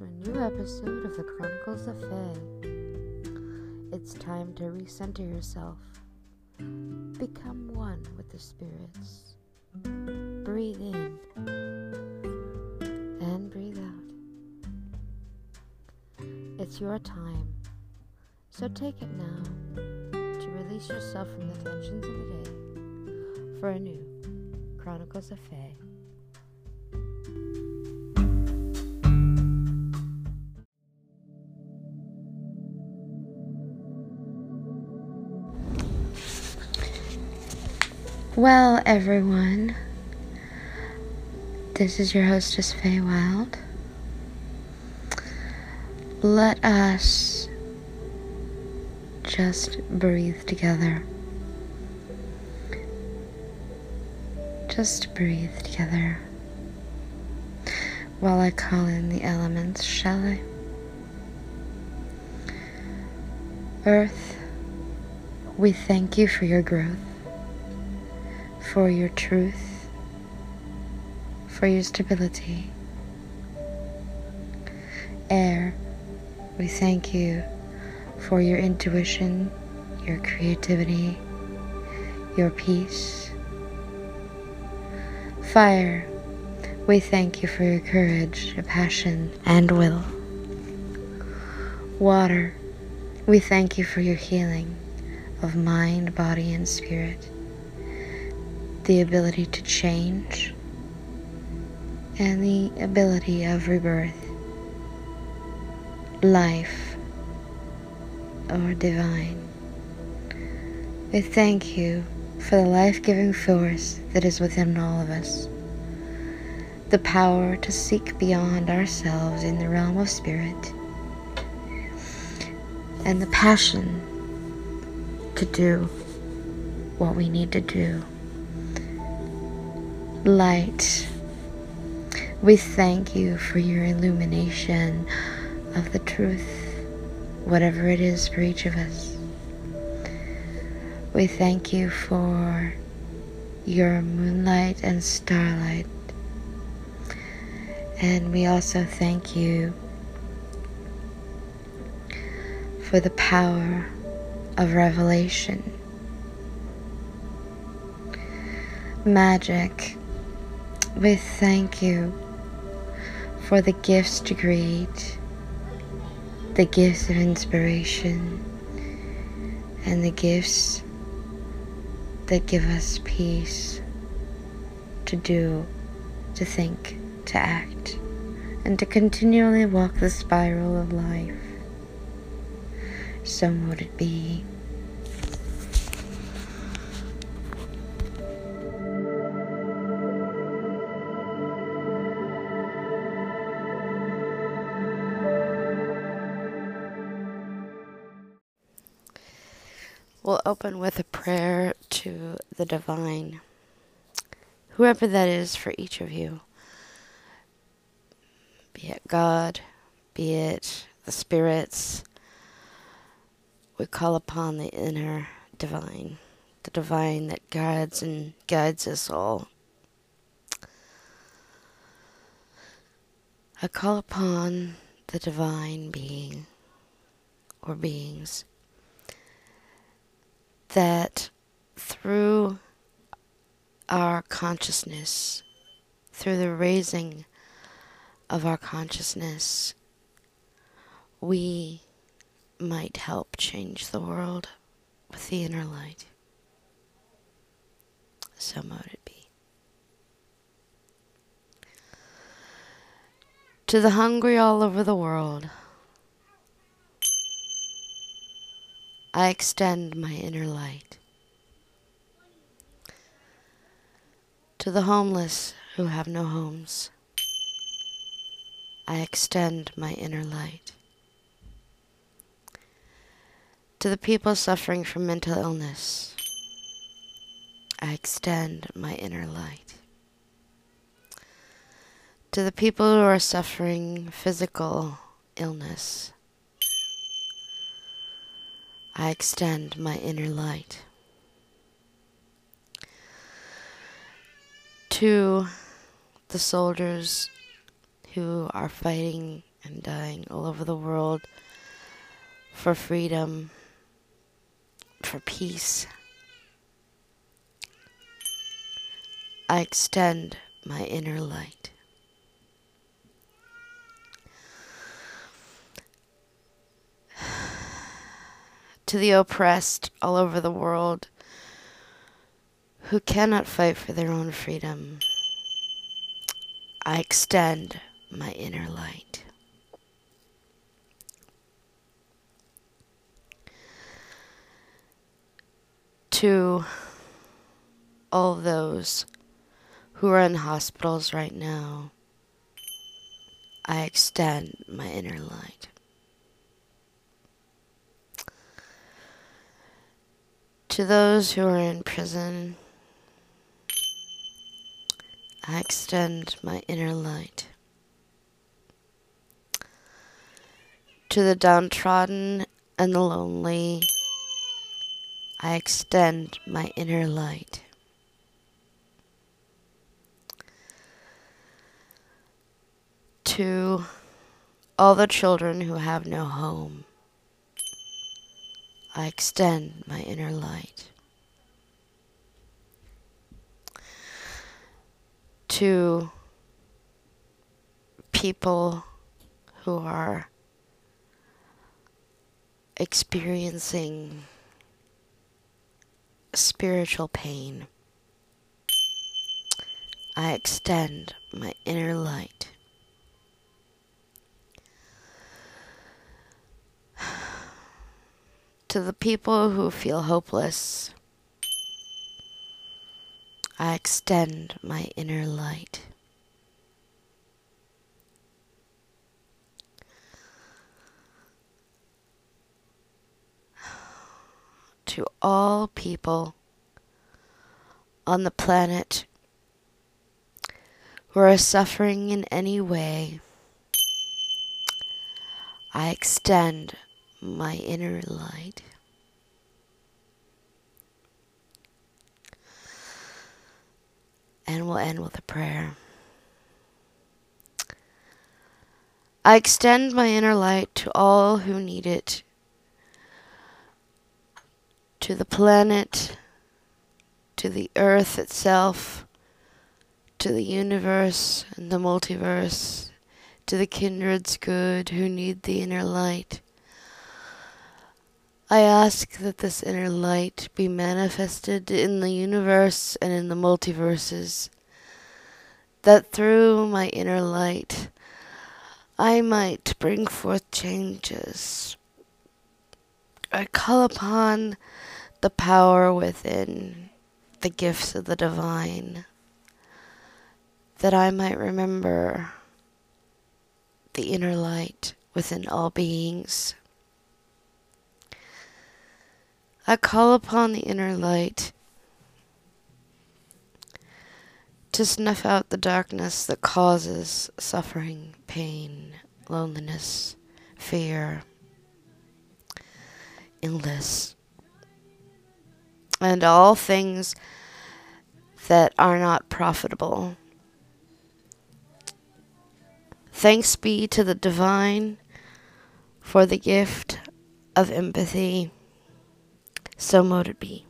to a new episode of the Chronicles of Fae. It's time to recenter yourself. Become one with the spirits. Breathe in and breathe out. It's your time, so take it now to release yourself from the tensions of the day for a new Chronicles of Fae. Well, everyone, this is your hostess Fae Wilde. Let us just breathe together. Just breathe together while I call in the elements, shall I? Earth, we thank you for your growth for your truth, for your stability. Air, we thank you for your intuition, your creativity, your peace. Fire, we thank you for your courage, your passion, and will. Water, we thank you for your healing of mind, body, and spirit the ability to change, and the ability of rebirth, life, or divine. We thank you for the life giving force that is within all of us, the power to seek beyond ourselves in the realm of spirit, and the passion to do what we need to do light. We thank you for your illumination of the truth, whatever it is for each of us. We thank you for your moonlight and starlight. And we also thank you for the power of revelation. Magic we thank you for the gifts to create, the gifts of inspiration, and the gifts that give us peace to do, to think, to act, and to continually walk the spiral of life. So mote it be. With a prayer to the divine, whoever that is for each of you. Be it God, be it the spirits. We call upon the inner divine, the divine that guides and guides us all. I call upon the divine being or beings that through our consciousness, through the raising of our consciousness, we might help change the world with the inner light. So mote it be. To the hungry all over the world, I extend my inner light. To the homeless who have no homes, I extend my inner light. To the people suffering from mental illness, I extend my inner light. To the people who are suffering physical illness, I extend my inner light. To the soldiers who are fighting and dying all over the world for freedom, for peace. I extend my inner light. To the oppressed all over the world who cannot fight for their own freedom, I extend my inner light. To all those who are in hospitals right now, I extend my inner light. To those who are in prison, I extend my inner light. To the downtrodden and the lonely, I extend my inner light. To all the children who have no home, I extend my inner light. To people who are experiencing spiritual pain, I extend my inner light. To the people who feel hopeless, I extend my inner light. To all people on the planet who are suffering in any way, I extend my inner light. And we'll end with a prayer. I extend my inner light to all who need it, to the planet, to the earth itself, to the universe and the multiverse, to the kindreds good who need the inner light. I ask that this inner light be manifested in the universe and in the multiverses, that through my inner light I might bring forth changes. I call upon the power within the gifts of the divine, that I might remember the inner light within all beings I call upon the inner light to snuff out the darkness that causes suffering, pain, loneliness, fear, illness, and all things that are not profitable. Thanks be to the divine for the gift of empathy so mote it be.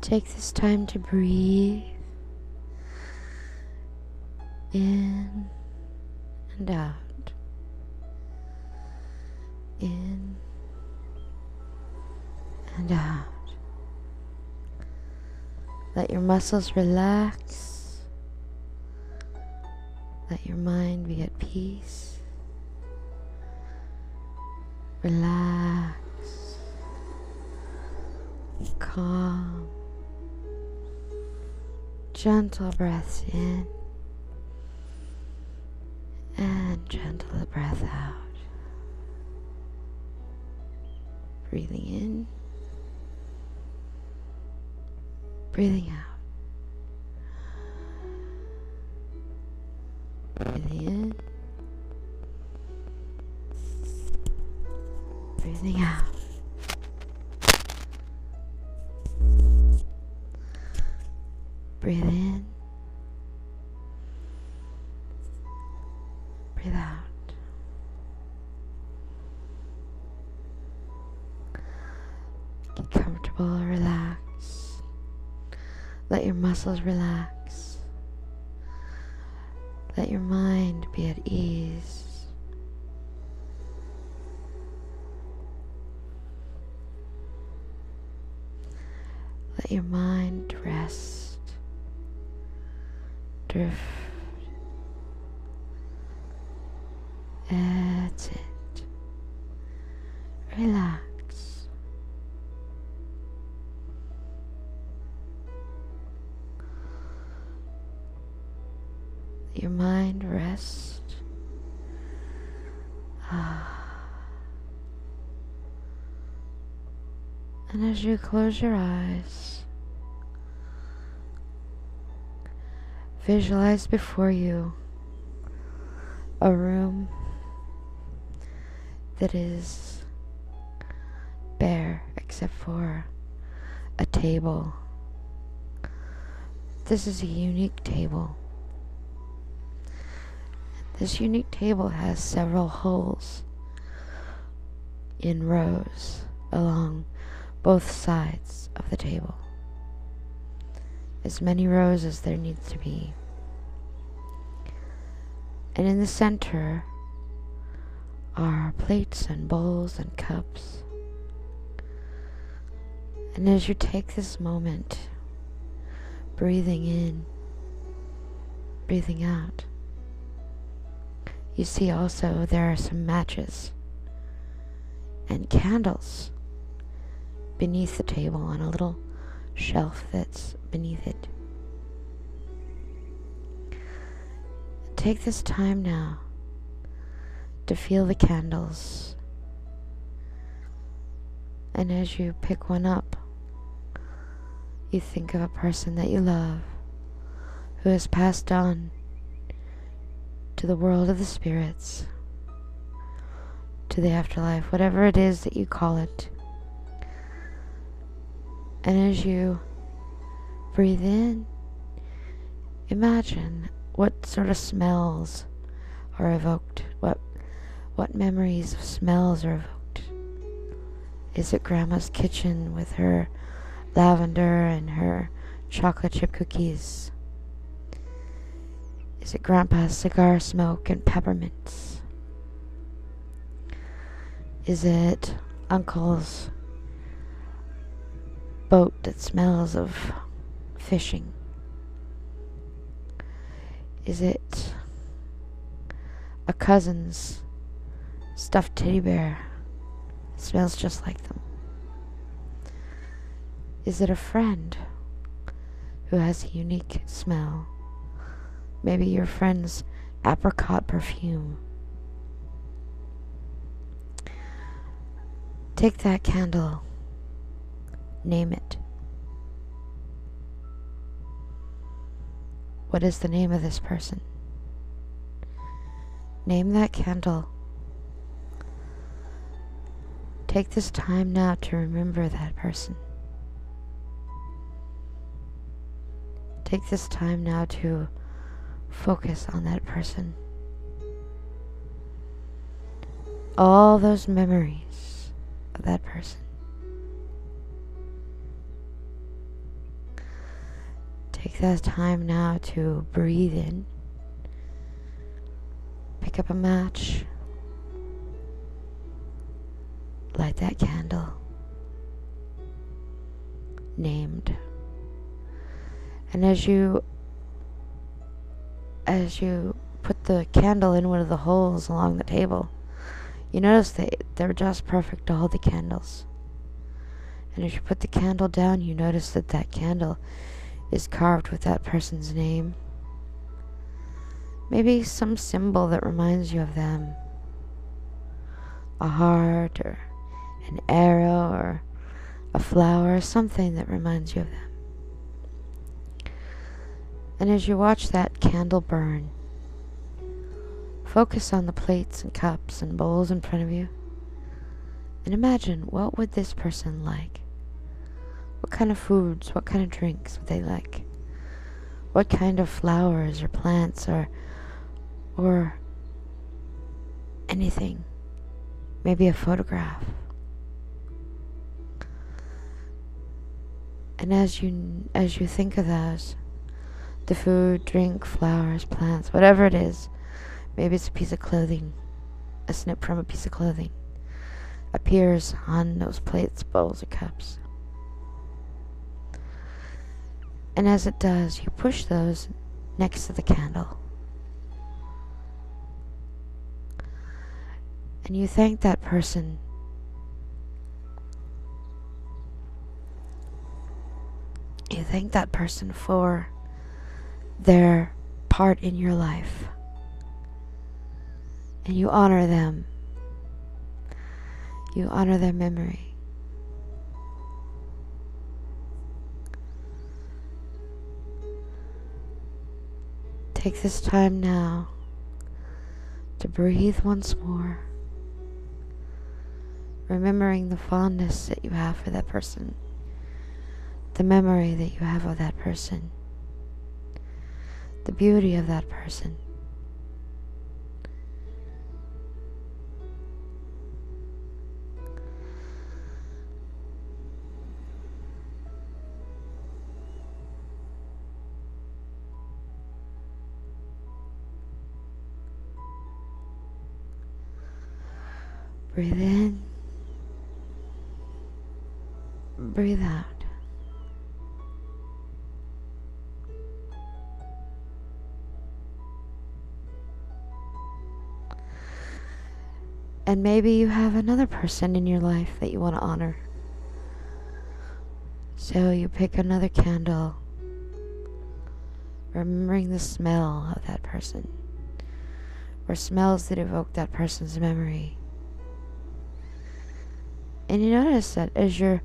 Take this time to breathe in and out. In and out. Let your muscles relax. Let your mind be at peace relax, calm, gentle breaths in and gentle breath out. Breathing in, breathing out. Breathing in. breathing out. Breathe in. Breathe out. Get comfortable, relax. Let your muscles relax. Let your mind as you close your eyes, visualize before you a room that is bare except for a table. This is a unique table. This unique table has several holes in rows along both sides of the table. As many rows as there needs to be. And in the center are plates and bowls and cups. And as you take this moment, breathing in, breathing out, you see also there are some matches and candles beneath the table on a little shelf that's beneath it. Take this time now to feel the candles. And as you pick one up, you think of a person that you love who has passed on to the world of the spirits, to the afterlife, whatever it is that you call it. And as you breathe in, imagine what sort of smells are evoked, what what memories of smells are evoked. Is it grandma's kitchen with her lavender and her chocolate chip cookies? Is it grandpa's cigar smoke and peppermints? Is it uncle's boat that smells of fishing? Is it a cousin's stuffed teddy bear? Smells just like them. Is it a friend who has a unique smell? Maybe your friend's apricot perfume. Take that candle Name it. What is the name of this person? Name that candle. Take this time now to remember that person. Take this time now to focus on that person. All those memories of that person. Take that time now to breathe in. Pick up a match. Light that candle. Named. And as you as you put the candle in one of the holes along the table, you notice that they're just perfect to hold the candles. And as you put the candle down, you notice that that candle is carved with that person's name. Maybe some symbol that reminds you of them. A heart or an arrow or a flower, or something that reminds you of them. And as you watch that candle burn, focus on the plates and cups and bowls in front of you and imagine what would this person like? Kind of foods, what kind of drinks would they like? What kind of flowers or plants or or anything? Maybe a photograph. And as you as you think of those, the food, drink, flowers, plants, whatever it is, maybe it's a piece of clothing, a snip from a piece of clothing, appears on those plates, bowls, or cups. And as it does, you push those next to the candle. And you thank that person. You thank that person for their part in your life. And you honor them. You honor their memory. Take this time now to breathe once more, remembering the fondness that you have for that person, the memory that you have of that person, the beauty of that person. Breathe in. Breathe out. And maybe you have another person in your life that you want to honor. So you pick another candle, remembering the smell of that person, or smells that evoke that person's memory. And you notice that as you're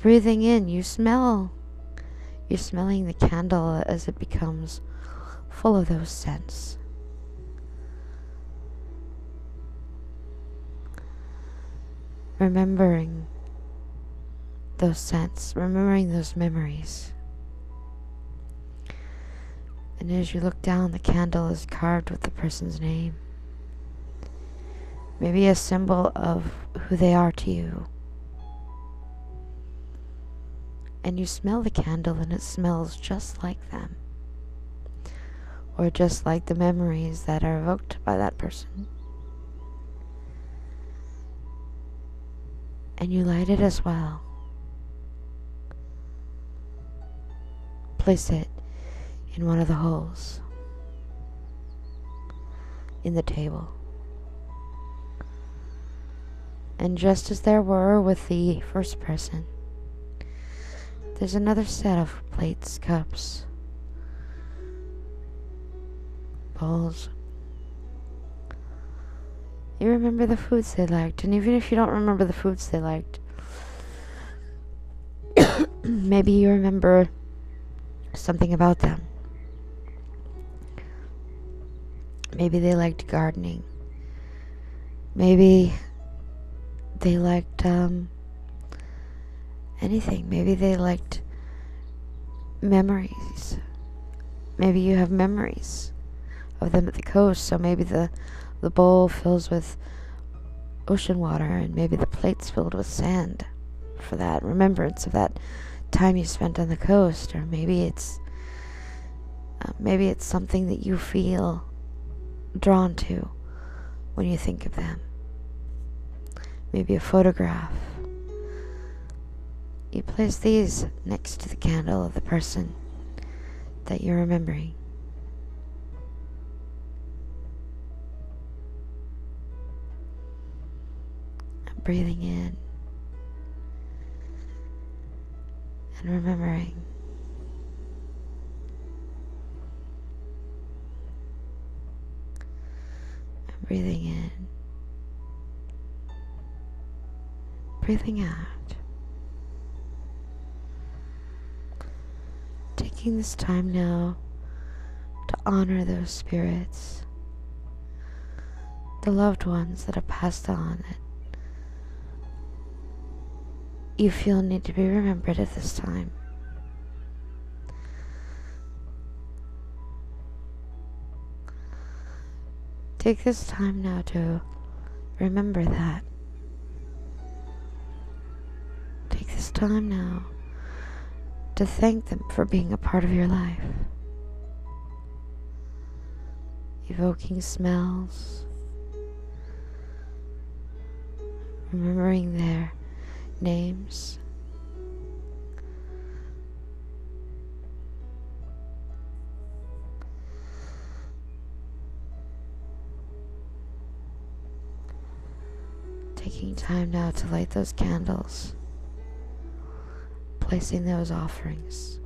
breathing in, you smell. You're smelling the candle as it becomes full of those scents. Remembering those scents, remembering those memories. And as you look down, the candle is carved with the person's name. Maybe a symbol of who they are to you and you smell the candle and it smells just like them. Or just like the memories that are evoked by that person. And you light it as well. Place it in one of the holes in the table. And just as there were with the first person, there's another set of plates, cups, bowls. You remember the foods they liked, and even if you don't remember the foods they liked, maybe you remember something about them. Maybe they liked gardening. Maybe they liked um, anything. Maybe they liked memories. Maybe you have memories of them at the coast, so maybe the the bowl fills with ocean water and maybe the plate's filled with sand for that remembrance of that time you spent on the coast or maybe it's uh, maybe it's something that you feel drawn to when you think of them maybe a photograph you place these next to the candle of the person that you're remembering. breathing in and remembering. breathing in, breathing out. Taking this time now to honor those spirits, the loved ones that have passed on that you feel need to be remembered at this time. Take this time now to remember that. Take this time now to thank them for being a part of your life. Evoking smells, remembering their names. Taking time now to light those candles placing those offerings.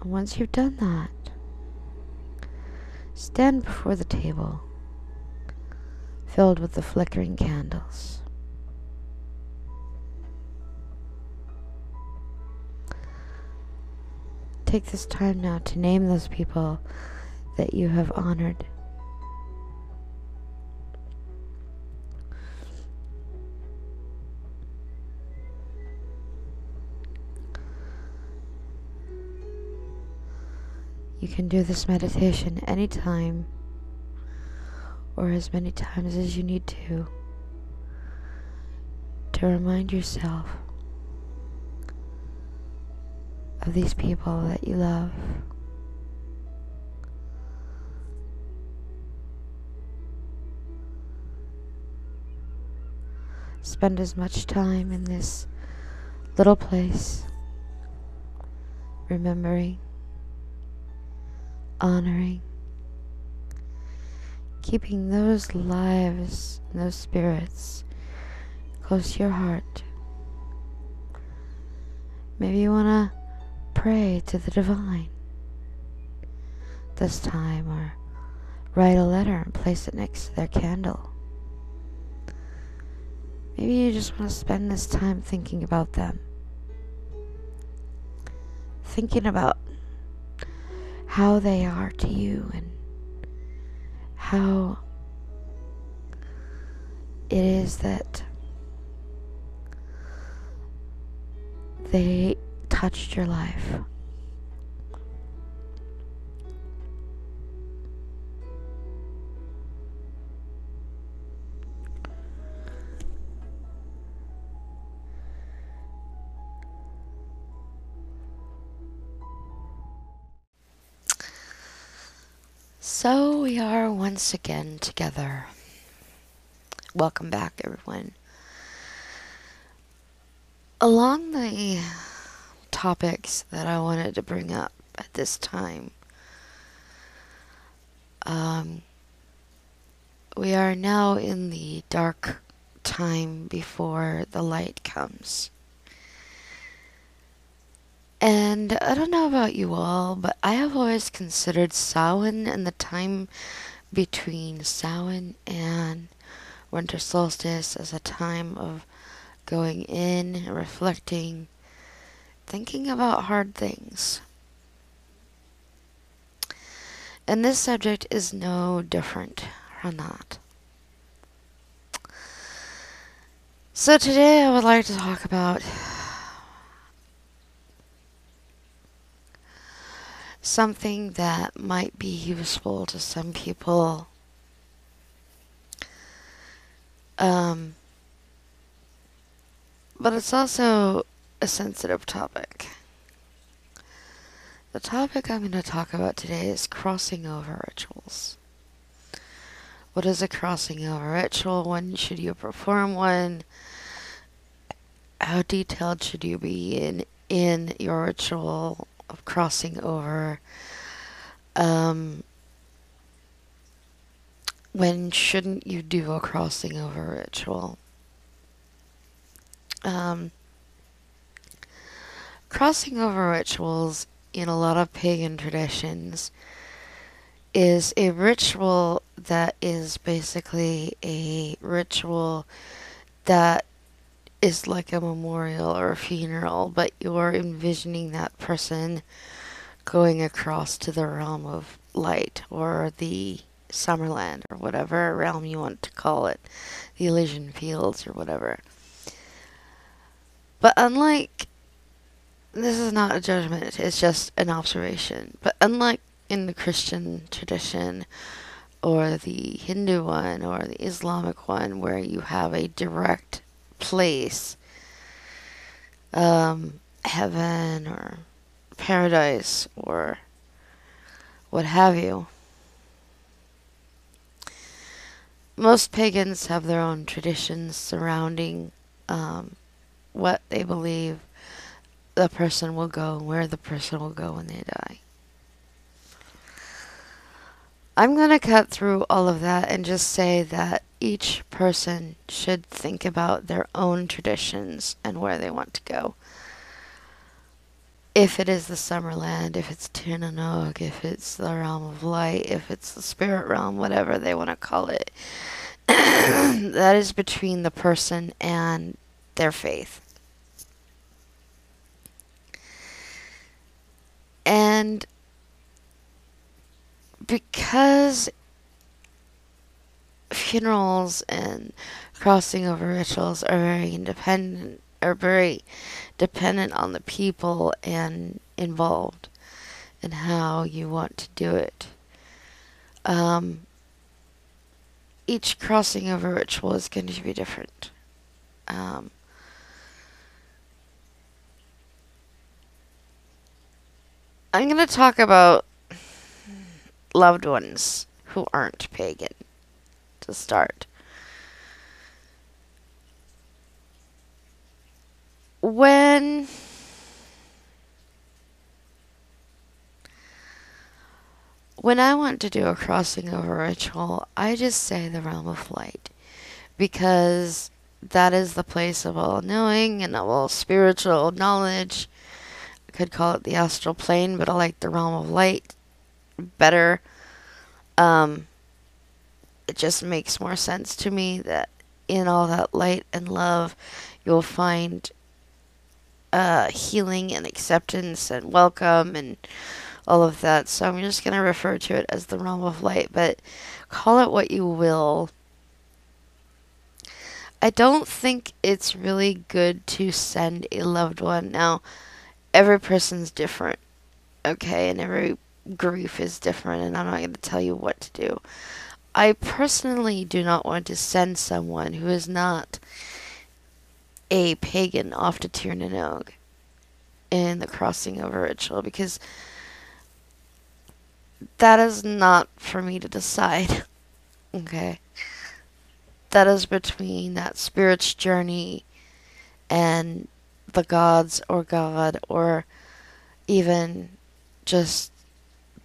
And once you've done that, stand before the table filled with the flickering candles. Take this time now to name those people that you have honored You can do this meditation anytime or as many times as you need to to remind yourself of these people that you love. Spend as much time in this little place remembering honoring, keeping those lives, those spirits close to your heart. Maybe you want to pray to the divine this time or write a letter and place it next to their candle. Maybe you just want to spend this time thinking about them. Thinking about how they are to you and how it is that they touched your life. Once again together. Welcome back, everyone. Along the topics that I wanted to bring up at this time, um, we are now in the dark time before the light comes. And I don't know about you all, but I have always considered Samhain and the time between Samhain and winter solstice as a time of going in, reflecting, thinking about hard things. And this subject is no different from that. So today I would like to talk about something that might be useful to some people. Um, but it's also a sensitive topic. The topic I'm going to talk about today is crossing over rituals. What is a crossing over ritual? When should you perform one? How detailed should you be in in your ritual? Of crossing over. Um, when shouldn't you do a crossing over ritual? Um, crossing over rituals in a lot of pagan traditions is a ritual that is basically a ritual that is like a memorial or a funeral, but you're envisioning that person going across to the realm of light or the Summerland or whatever realm you want to call it, the Elysian Fields or whatever. But unlike, this is not a judgment, it's just an observation. But unlike in the Christian tradition or the Hindu one or the Islamic one where you have a direct place, um, heaven or paradise or what have you. Most pagans have their own traditions surrounding um, what they believe the person will go, where the person will go when they die. I'm going to cut through all of that and just say that each person should think about their own traditions and where they want to go. If it is the Summerland, if it's Tir if it's the realm of light, if it's the spirit realm, whatever they want to call it, that is between the person and their faith. And because funerals and crossing over rituals are very independent are very dependent on the people and involved and how you want to do it. Um, each crossing over ritual is going to be different. Um, I'm going to talk about loved ones who aren't pagan to start. When when I want to do a crossing over ritual, I just say the realm of light because that is the place of all knowing and of all spiritual knowledge. I could call it the astral plane, but I like the realm of light better. Um, it just makes more sense to me that in all that light and love, you'll find uh, healing and acceptance and welcome and all of that. So I'm just going to refer to it as the realm of light, but call it what you will. I don't think it's really good to send a loved one. Now, every person's different, okay, and every grief is different, and I'm not going to tell you what to do. I personally do not want to send someone who is not a pagan off to Tir na nOg in the crossing over ritual because that is not for me to decide. okay. That is between that spirit's journey and the gods or God or even just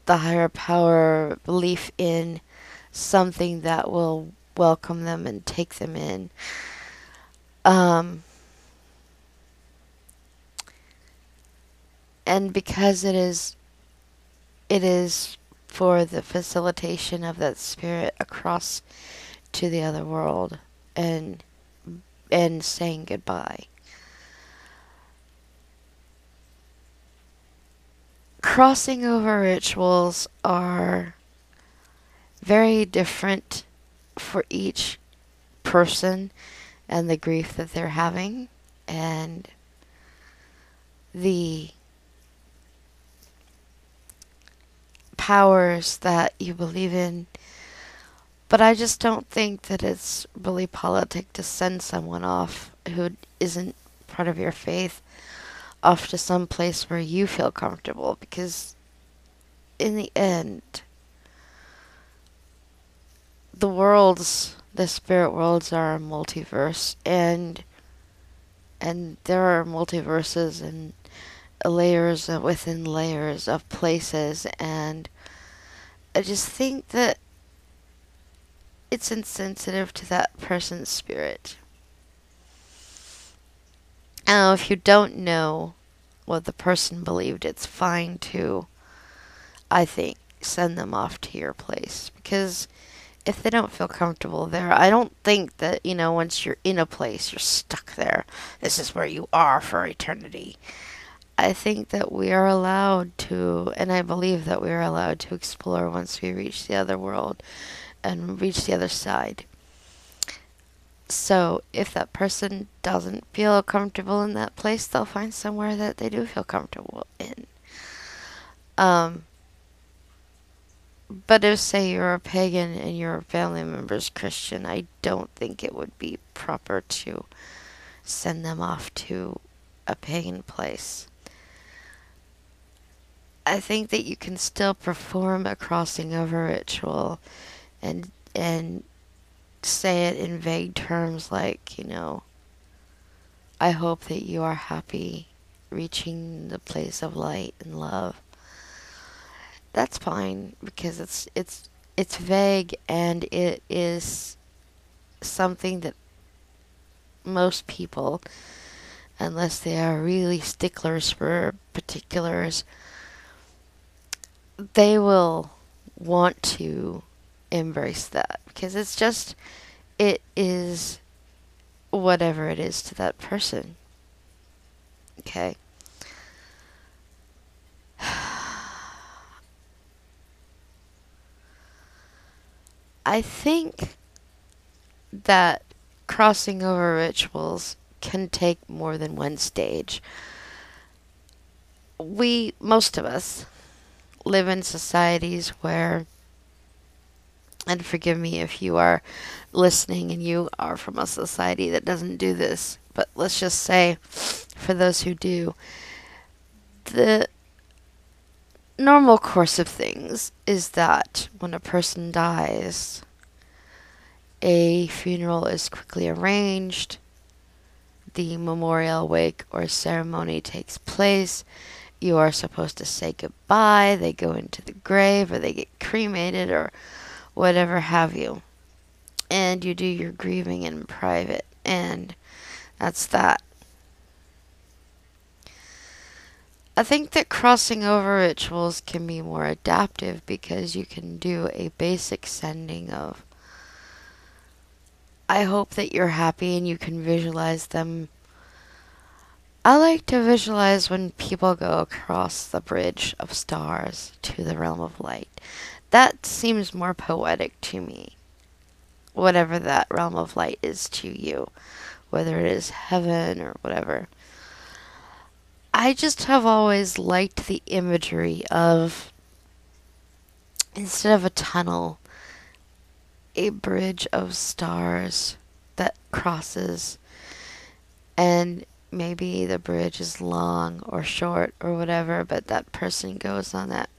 the higher power belief in something that will welcome them and take them in. Um, and because it is it is for the facilitation of that spirit across to the other world and and saying goodbye. crossing over rituals are very different for each person and the grief that they're having and the powers that you believe in. But I just don't think that it's really politic to send someone off who isn't part of your faith off to some place where you feel comfortable because in the end the worlds the spirit worlds are a multiverse and and there are multiverses and layers within layers of places and I just think that it's insensitive to that person's spirit now, if you don't know what the person believed, it's fine to, I think, send them off to your place. Because if they don't feel comfortable there, I don't think that, you know, once you're in a place, you're stuck there. This is where you are for eternity. I think that we are allowed to, and I believe that we are allowed to explore once we reach the other world and reach the other side. So if that person doesn't feel comfortable in that place, they'll find somewhere that they do feel comfortable in. Um, but if, say, you're a pagan and your family member's Christian, I don't think it would be proper to send them off to a pagan place. I think that you can still perform a crossing over ritual and and say it in vague terms like, you know, I hope that you are happy reaching the place of light and love. That's fine because it's it's it's vague and it is something that most people unless they are really sticklers for particulars they will want to embrace that because it's just it is whatever it is to that person. Okay. I think that crossing over rituals can take more than one stage. We, most of us, live in societies where and forgive me if you are listening and you are from a society that doesn't do this, but let's just say for those who do, the normal course of things is that when a person dies, a funeral is quickly arranged, the memorial wake or ceremony takes place. You are supposed to say goodbye. They go into the grave or they get cremated or whatever have you. And you do your grieving in private, and that's that. I think that crossing over rituals can be more adaptive because you can do a basic sending of I hope that you're happy and you can visualize them. I like to visualize when people go across the bridge of stars to the realm of light that seems more poetic to me. Whatever that realm of light is to you, whether it is heaven or whatever. I just have always liked the imagery of instead of a tunnel, a bridge of stars that crosses, and maybe the bridge is long or short or whatever, but that person goes on that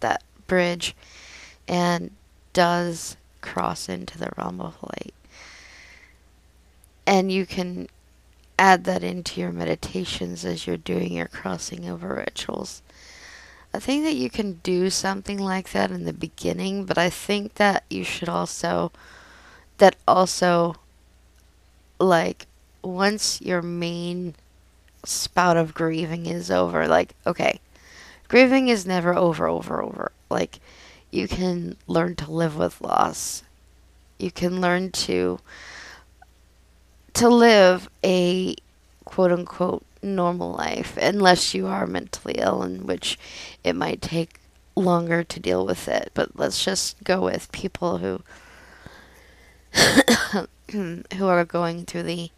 that bridge and does cross into the realm of light. And you can add that into your meditations as you're doing your crossing over rituals. I think that you can do something like that in the beginning, but I think that you should also, that also, like, once your main spout of grieving is over, like, okay, grieving is never over, over, over. Like, you can learn to live with loss. You can learn to to live a quote unquote normal life unless you are mentally ill in which it might take longer to deal with it. But let's just go with people who who are going through the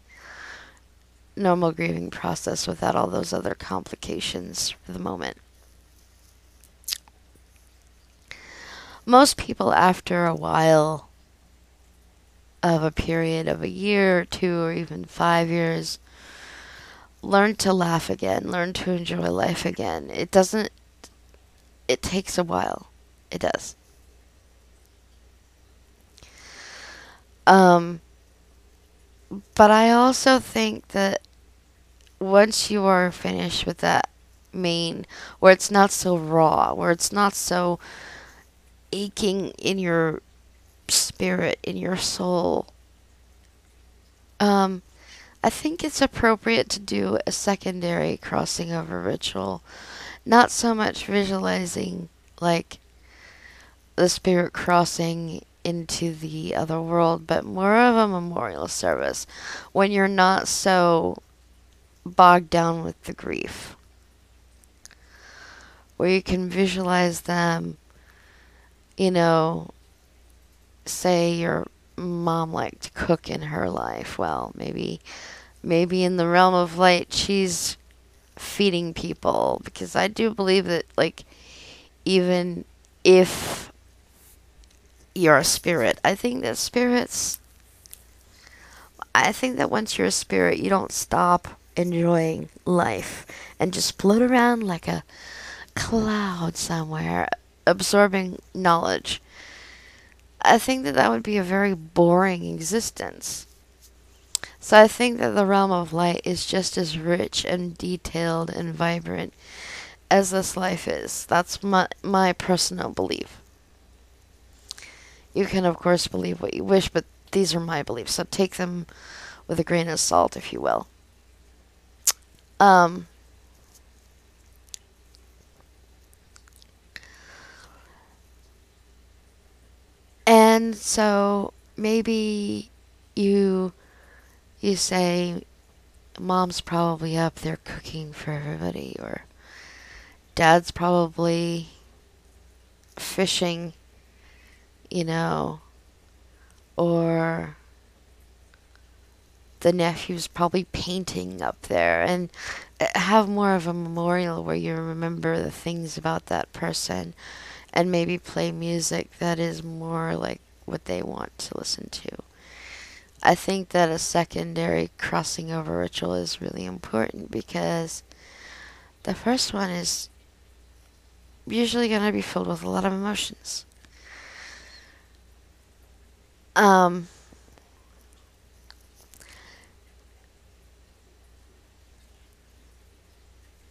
normal grieving process without all those other complications for the moment. most people after a while of a period of a year or two or even five years learn to laugh again, learn to enjoy life again. It doesn't, it takes a while. It does. Um, but I also think that once you are finished with that main, where it's not so raw, where it's not so aching in your spirit, in your soul, um, I think it's appropriate to do a secondary crossing over ritual. Not so much visualizing like the spirit crossing into the other world, but more of a memorial service when you're not so bogged down with the grief. Where you can visualize them you know, say your mom liked to cook in her life. Well, maybe maybe in the realm of light she's feeding people because I do believe that like even if you're a spirit. I think that spirits. I think that once you're a spirit, you don't stop enjoying life and just float around like a cloud somewhere, absorbing knowledge. I think that that would be a very boring existence. So I think that the realm of light is just as rich and detailed and vibrant as this life is. That's my my personal belief. You can of course believe what you wish, but these are my beliefs, so take them with a grain of salt, if you will. Um, and so maybe you you say mom's probably up there cooking for everybody or dad's probably fishing you know. Or the nephew's probably painting up there. And uh, have more of a memorial where you remember the things about that person and maybe play music that is more like what they want to listen to. I think that a secondary crossing over ritual is really important because the first one is usually going to be filled with a lot of emotions. Um,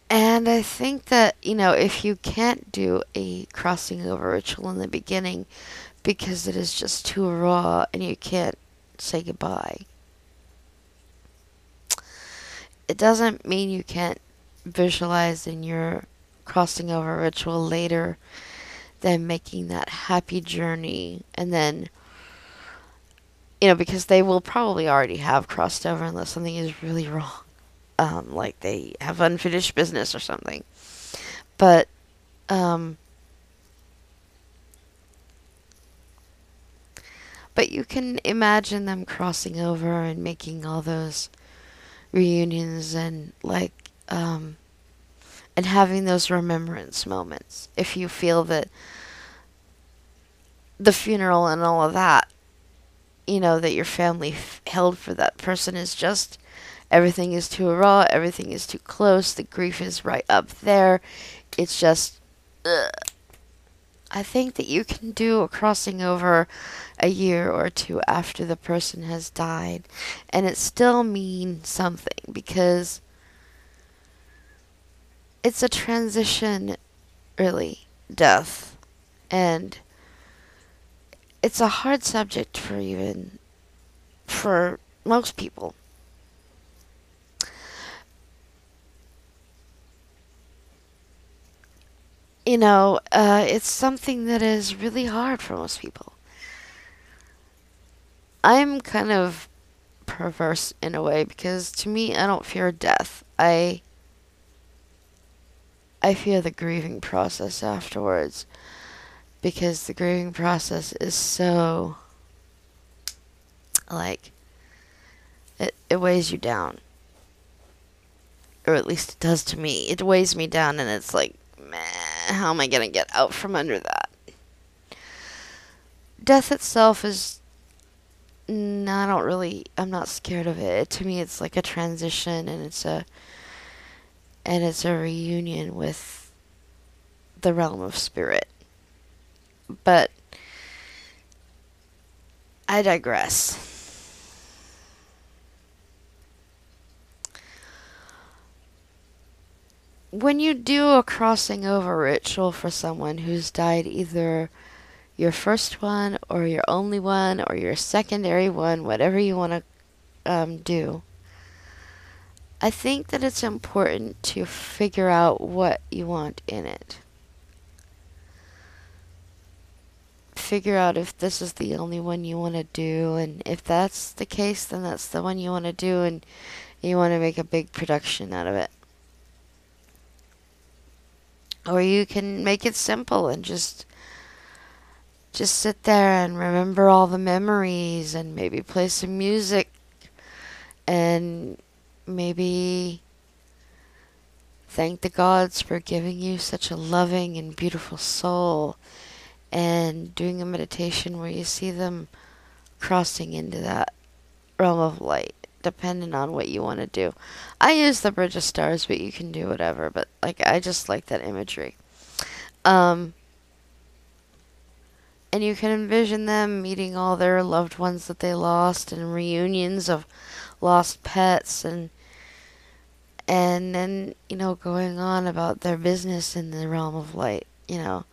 And I think that, you know, if you can't do a crossing over ritual in the beginning because it is just too raw and you can't say goodbye, it doesn't mean you can't visualize in your crossing over ritual later than making that happy journey. And then you know because they will probably already have crossed over unless something is really wrong. Um, like they have unfinished business or something. But um, but you can imagine them crossing over and making all those reunions and like um, and having those remembrance moments. If you feel that the funeral and all of that, you know, that your family f- held for that person is just Everything is too raw. Everything is too close. The grief is right up there. It's just. Ugh. I think that you can do a crossing over a year or two after the person has died, and it still means something because it's a transition, really, death. And it's a hard subject for even for most people. You know, uh, it's something that is really hard for most people. I'm kind of perverse in a way because to me, I don't fear death. I I fear the grieving process afterwards because the grieving process is so like it it weighs you down. Or at least it does to me. It weighs me down and it's like meh, how am I going to get out from under that? Death itself is. No, I don't really. I'm not scared of it. To me, it's like a transition, and it's a. And it's a reunion with the realm of spirit. But. I digress. When you do a crossing over ritual for someone who's died either your first one or your only one or your secondary one, whatever you want to um, do, I think that it's important to figure out what you want in it. Figure out if this is the only one you want to do, and if that's the case, then that's the one you want to do, and you want to make a big production out of it. Or you can make it simple and just just sit there and remember all the memories and maybe play some music and maybe thank the gods for giving you such a loving and beautiful soul and doing a meditation where you see them crossing into that realm of light depending on what you want to do. I use the bridge of stars, but you can do whatever, but like I just like that imagery. Um and you can envision them meeting all their loved ones that they lost and reunions of lost pets and and then you know going on about their business in the realm of light you know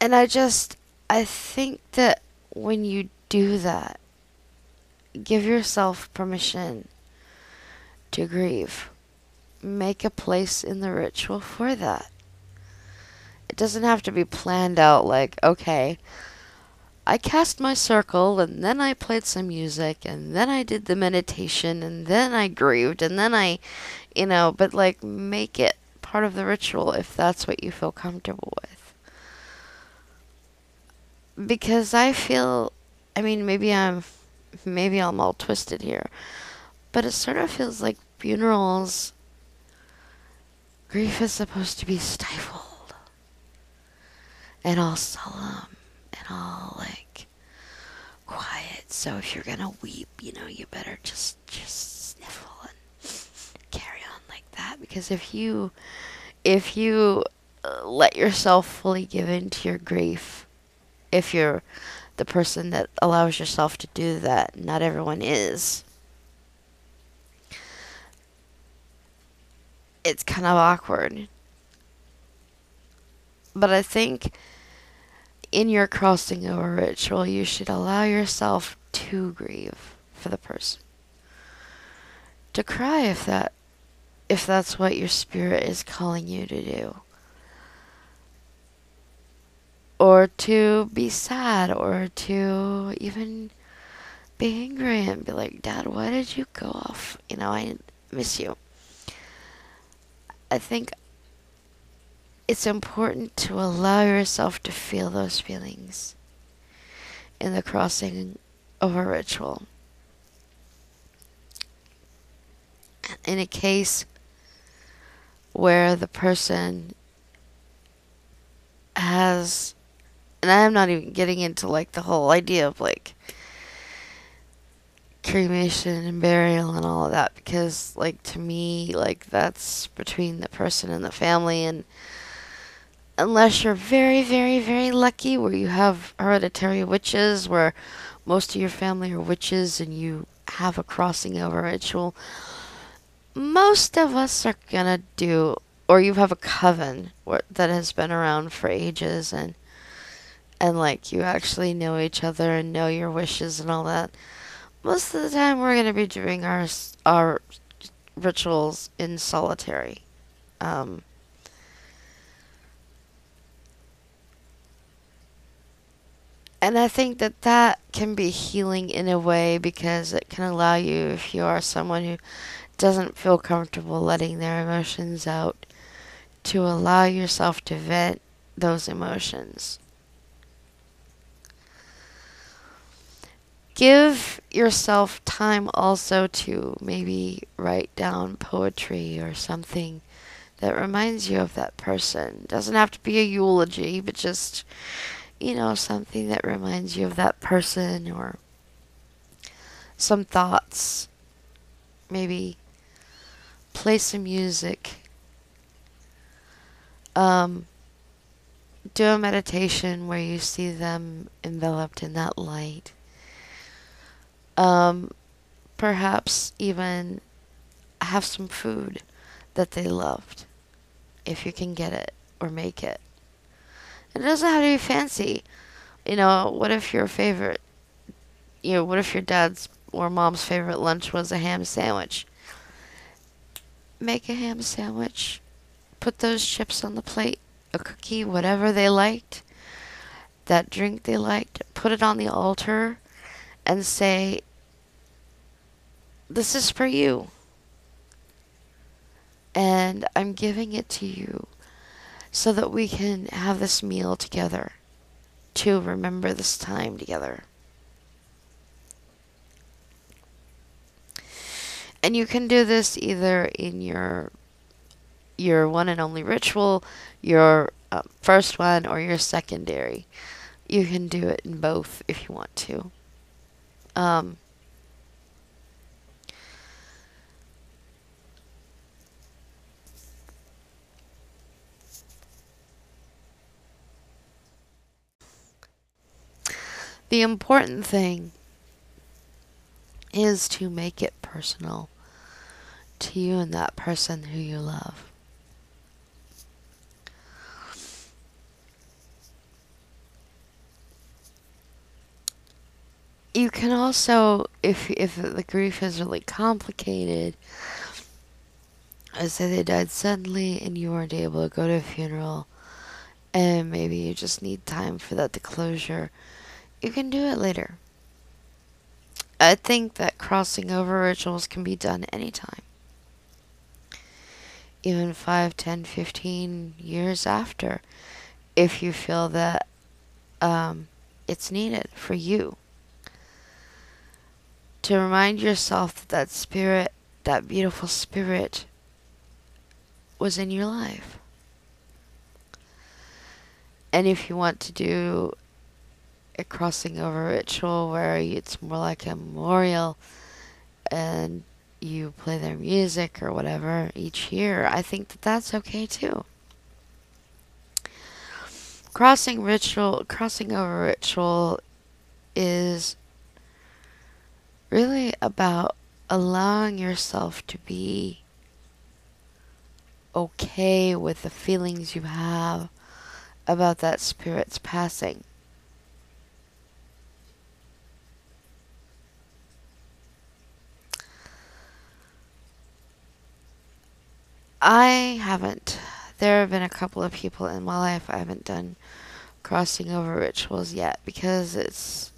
and i just i think that when you do that give yourself permission to grieve make a place in the ritual for that it doesn't have to be planned out like okay I cast my circle and then I played some music and then I did the meditation and then I grieved and then I, you know, but like make it part of the ritual if that's what you feel comfortable with. Because I feel, I mean, maybe I'm, maybe I'm all twisted here, but it sort of feels like funerals, grief is supposed to be stifled and all solemn and all like quiet. So if you're gonna weep, you know, you better just just sniffle and carry on like that. Because if you if you uh, let yourself fully give in to your grief, if you're the person that allows yourself to do that, not everyone is. It's kind of awkward. But I think in your crossing over ritual, you should allow yourself to grieve for the person. To cry if that if that's what your spirit is calling you to do. Or to be sad or to even be angry and be like, Dad, why did you go off? You know, I miss you. I think it's important to allow yourself to feel those feelings in the crossing of a ritual. In a case where the person has, and I'm not even getting into like the whole idea of like cremation and burial and all of that because like to me like that's between the person and the family. And unless you're very, very, very lucky where you have hereditary witches, where most of your family are witches and you have a crossing over ritual, most of us are gonna do, or you have a coven that has been around for ages and and like you actually know each other and know your wishes and all that. Most of the time, we're gonna be doing our our rituals in solitary. Um, and I think that that can be healing in a way because it can allow you, if you are someone who doesn't feel comfortable letting their emotions out, to allow yourself to vent those emotions. Give yourself time also to maybe write down poetry or something that reminds you of that person. Doesn't have to be a eulogy, but just you know, something that reminds you of that person or some thoughts. Maybe play some music. Um, do a meditation where you see them enveloped in that light. Um, perhaps even have some food that they loved, if you can get it or make it. It doesn't have to be fancy. You know, what if your favorite, you know, what if your dad's or mom's favorite lunch was a ham sandwich? Make a ham sandwich. Put those chips on the plate, a cookie, whatever they liked, that drink they liked. Put it on the altar and say, This is for you. And I'm giving it to you so that we can have this meal together to remember this time together. And you can do this either in your your one and only ritual, your um, first one or your secondary. You can do it in both if you want to. Um, the important thing is to make it personal to you and that person who you love. You can also, if if the grief is really complicated, I say they died suddenly and you weren't able to go to a funeral, and maybe you just need time for that to closure, you can do it later. I think that crossing over rituals can be done anytime. Even 5, 10, 15 years after, if you feel that um, it's needed for you. To remind yourself that that spirit, that beautiful spirit, was in your life. And if you want to do a crossing over ritual where it's more like a memorial and you play their music or whatever each year, I think that that's okay too. Crossing ritual, crossing over ritual is really about allowing yourself to be okay with the feelings you have about that spirit's passing. I haven't. There have been a couple of people in my life I haven't done crossing over rituals yet because it's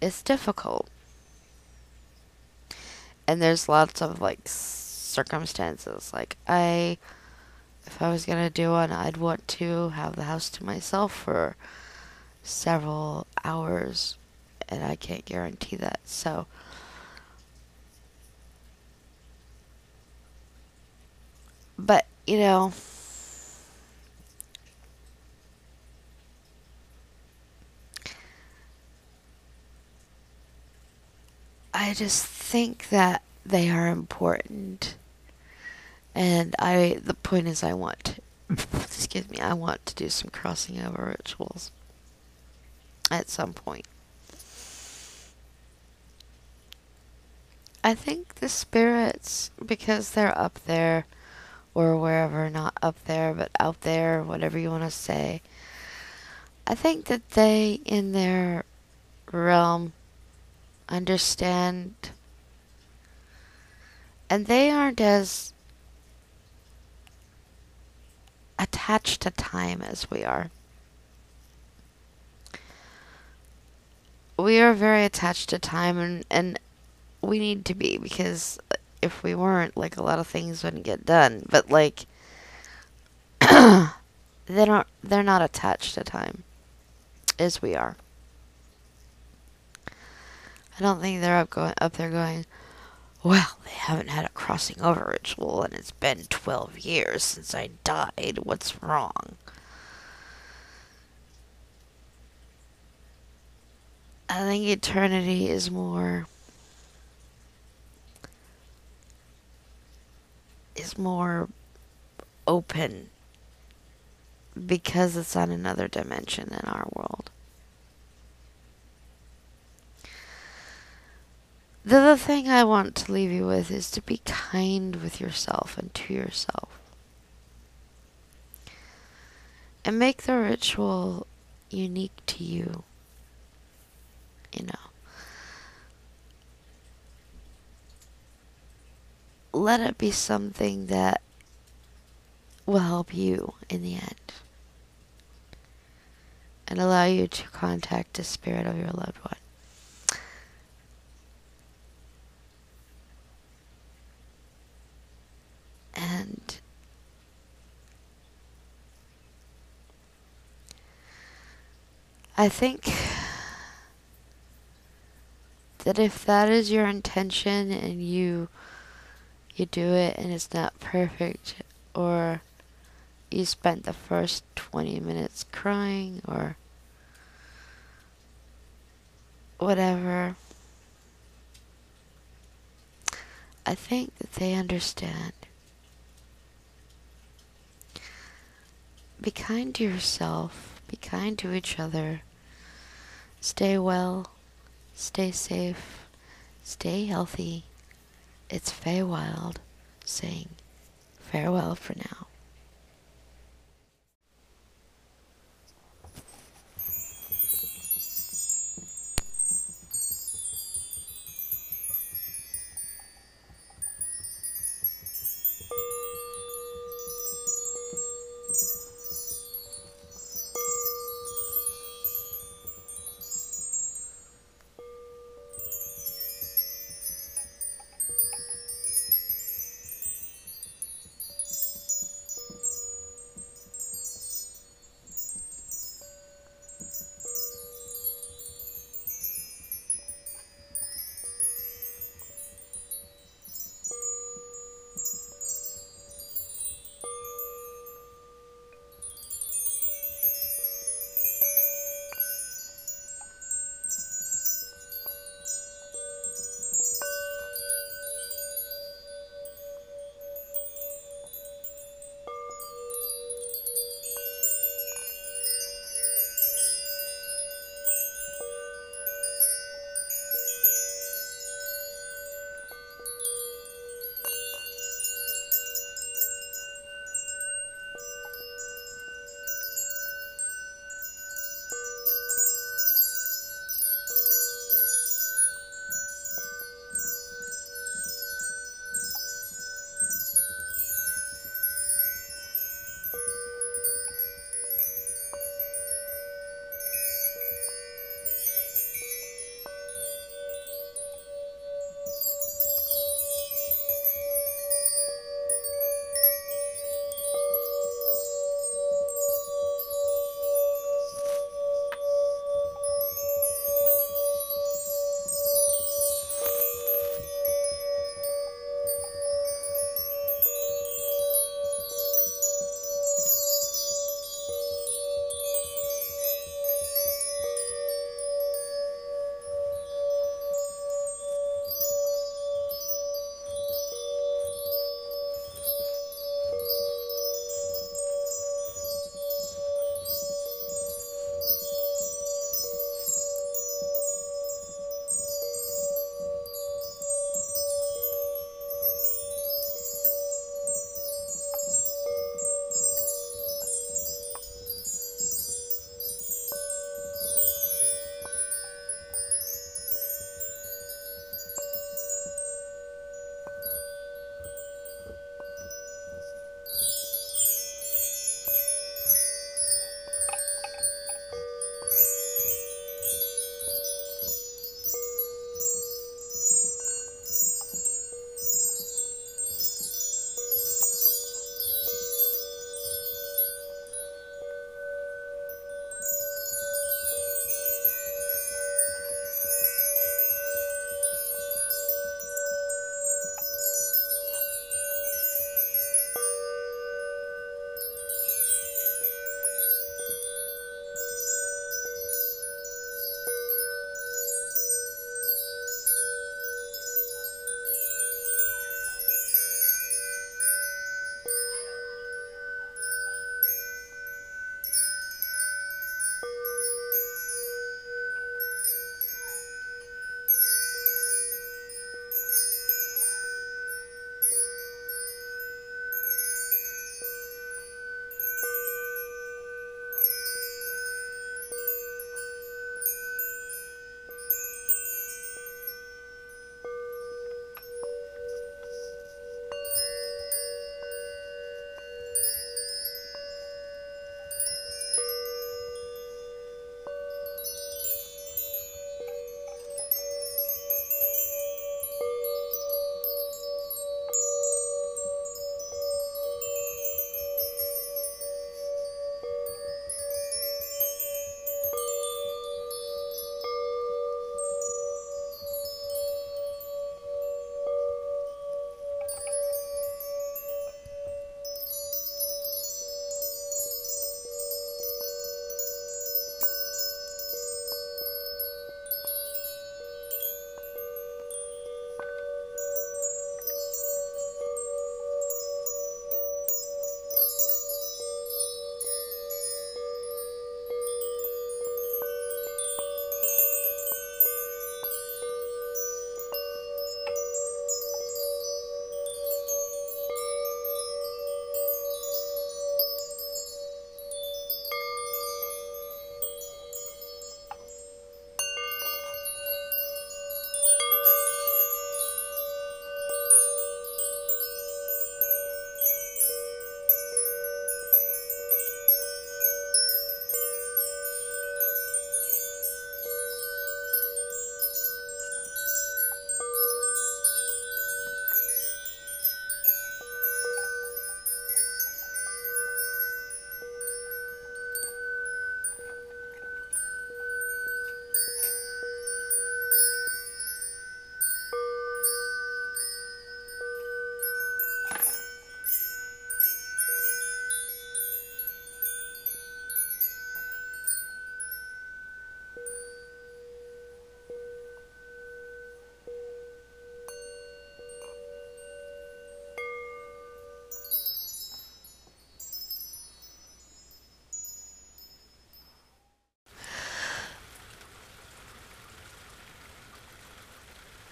it's difficult. And there's lots of like circumstances. Like I if I was going to do one, I'd want to have the house to myself for several hours and I can't guarantee that. So But, you know, I just think that they are important. And I, the point is, I want to, excuse me, I want to do some crossing over rituals at some point. I think the spirits, because they're up there, or wherever, not up there, but out there, whatever you want to say. I think that they, in their realm, understand, and they aren't as attached to time as we are. We are very attached to time, and, and we need to be because if we weren't, like a lot of things wouldn't get done. But like they don't they're not attached to time as we are. I don't think they're up going up there going, Well, they haven't had a crossing over ritual and it's been twelve years since I died. What's wrong? I think eternity is more is more open because it's on another dimension in our world. The other thing I want to leave you with is to be kind with yourself and to yourself. And make the ritual unique to you. You know. Let it be something that will help you in the end and allow you to contact the spirit of your loved one. And I think that if that is your intention and you you do it and it's not perfect, or you spent the first 20 minutes crying, or whatever. I think that they understand. Be kind to yourself, be kind to each other. Stay well, stay safe, stay healthy. It's Fae Wilde saying farewell for now.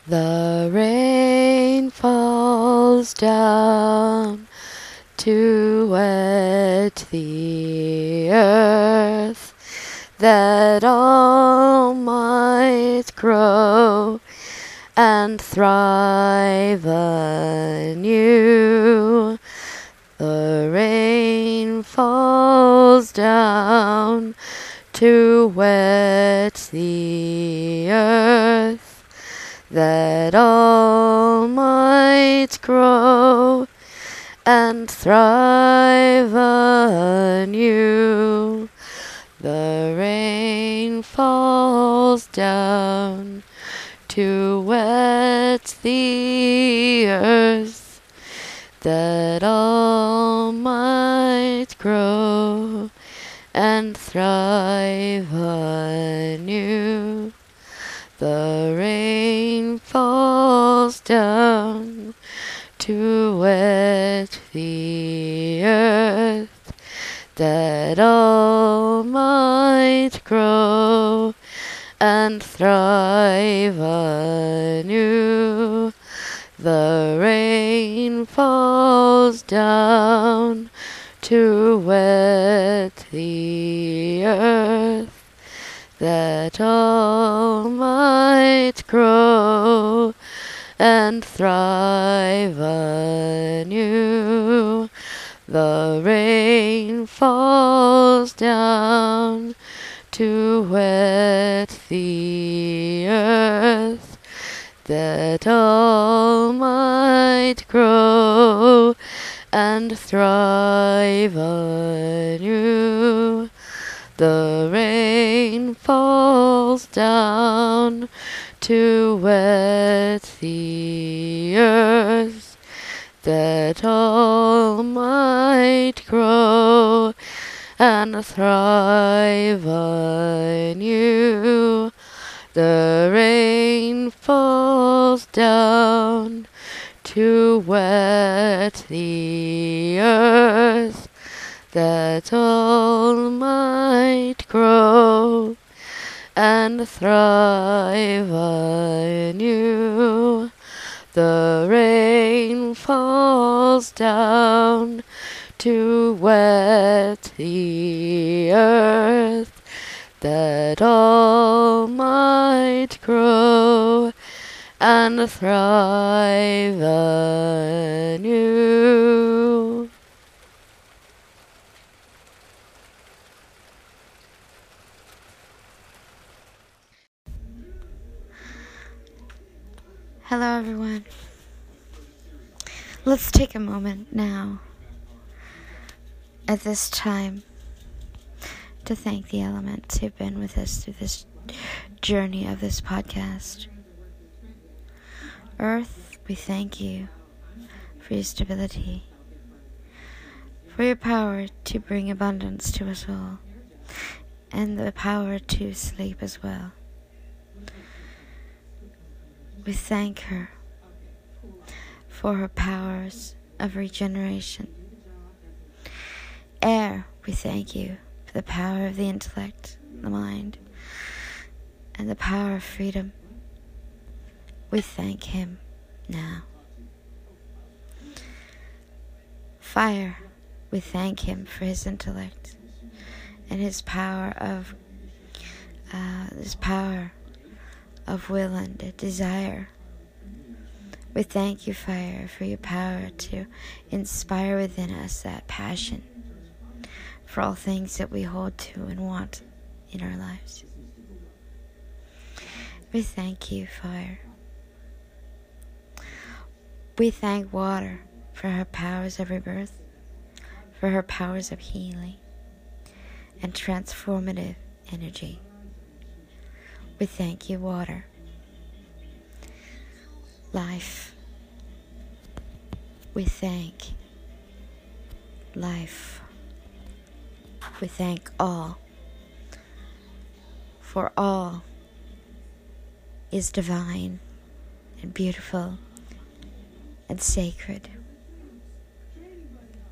The rain falls down to wet the earth that all might grow and thrive anew. The rain falls down to wet the that all might grow and thrive anew. The rain falls down to wet the earth that all might grow and thrive anew. The down to wet the earth that all might grow and thrive anew. The rain falls down to wet the earth that all might grow and thrive anew. The rain falls down to wet the earth that all might grow and thrive anew. The rain falls down to wet the earth that all might grow and thrive anew. The rain falls down to wet the earth that all might grow and thrive anew. The rain falls down to wet the earth that all might grow and thrive anew. Hello, everyone. Let's take a moment now, at this time, to thank the elements who've been with us through this journey of this podcast. Earth, we thank you for your stability, for your power to bring abundance to us all, and the power to sleep as well. We thank her for her powers of regeneration. Air, we thank you for the power of the intellect, the mind, and the power of freedom. We thank him now. Fire, we thank him for his intellect and his power of uh, his power of will and desire. We thank you, fire, for your power to inspire within us that passion for all things that we hold to and want in our lives. We thank you, fire. We thank water for her powers of rebirth, for her powers of healing and transformative energy. We thank you, water. Life. We thank life. We thank all. For all is divine and beautiful and sacred.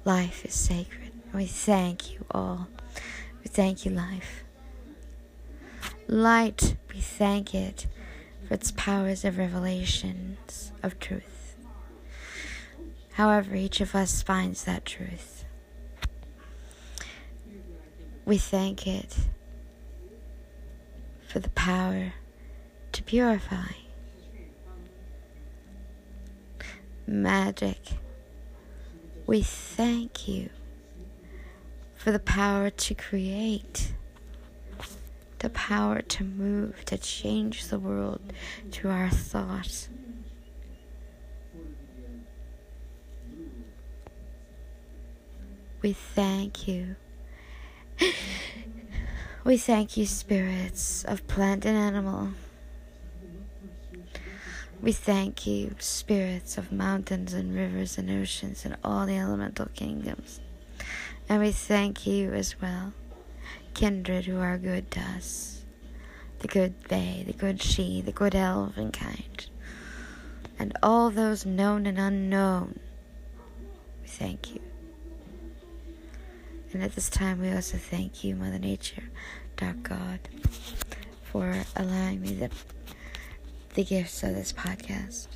Life is sacred. We thank you all. We thank you, life. Light, we thank it for its powers of revelations of truth. However, each of us finds that truth. We thank it for the power to purify. Magic, we thank you for the power to create, the power to move, to change the world through our thoughts. We thank you. We thank you, spirits of plant and animal. We thank you, spirits of mountains and rivers and oceans and all the elemental kingdoms. And we thank you as well, kindred who are good to us the good they, the good Sidhe, the good elven kind, and all those known and unknown. We thank you. And at this time, we also thank you, Mother Nature, Dark God, for allowing me the, the gifts of this podcast.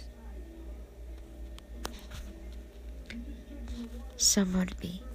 So mote be.